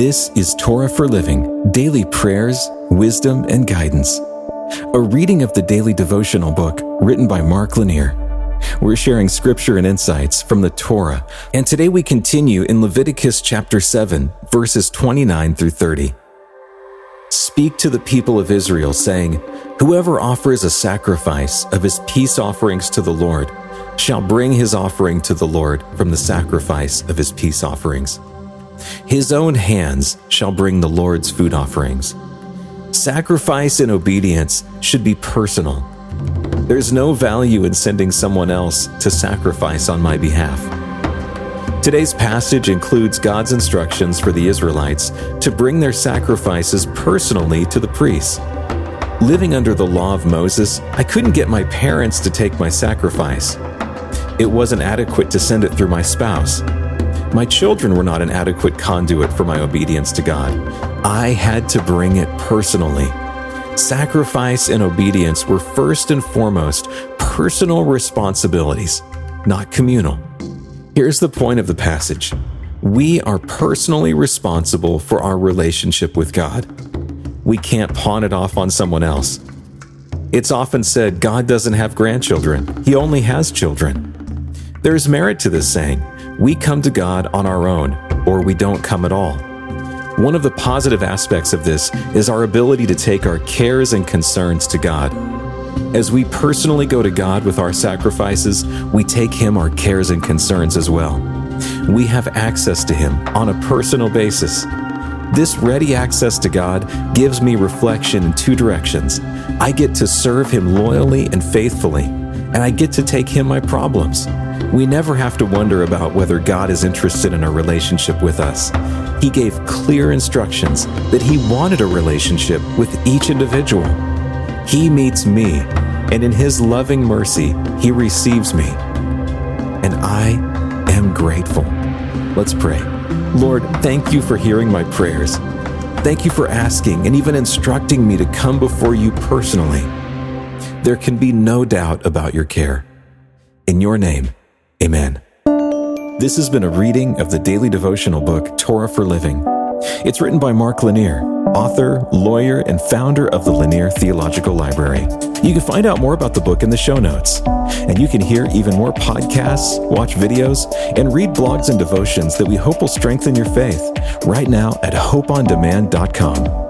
This is Torah for Living Daily Prayers, Wisdom, and Guidance. A reading of the daily devotional book written by Mark Lanier. We're sharing scripture and insights from the Torah, and today we continue in Leviticus chapter 7, verses 29 through 30. Speak to the people of Israel, saying, Whoever offers a sacrifice of his peace offerings to the Lord shall bring his offering to the Lord from the sacrifice of his peace offerings. His own hands shall bring the Lord's food offerings. Sacrifice and obedience should be personal. There's no value in sending someone else to sacrifice on my behalf. Today's passage includes God's instructions for the Israelites to bring their sacrifices personally to the priests. Living under the law of Moses, I couldn't get my parents to take my sacrifice. It wasn't adequate to send it through my spouse. My children were not an adequate conduit for my obedience to God. I had to bring it personally. Sacrifice and obedience were first and foremost personal responsibilities, not communal. Here's the point of the passage we are personally responsible for our relationship with God. We can't pawn it off on someone else. It's often said God doesn't have grandchildren, He only has children. There's merit to this saying we come to God on our own, or we don't come at all. One of the positive aspects of this is our ability to take our cares and concerns to God. As we personally go to God with our sacrifices, we take Him our cares and concerns as well. We have access to Him on a personal basis. This ready access to God gives me reflection in two directions. I get to serve Him loyally and faithfully, and I get to take Him my problems. We never have to wonder about whether God is interested in a relationship with us. He gave clear instructions that He wanted a relationship with each individual. He meets me, and in His loving mercy, He receives me. And I am grateful. Let's pray. Lord, thank you for hearing my prayers. Thank you for asking and even instructing me to come before you personally. There can be no doubt about your care. In your name, Amen. This has been a reading of the daily devotional book, Torah for Living. It's written by Mark Lanier, author, lawyer, and founder of the Lanier Theological Library. You can find out more about the book in the show notes. And you can hear even more podcasts, watch videos, and read blogs and devotions that we hope will strengthen your faith right now at hopeondemand.com.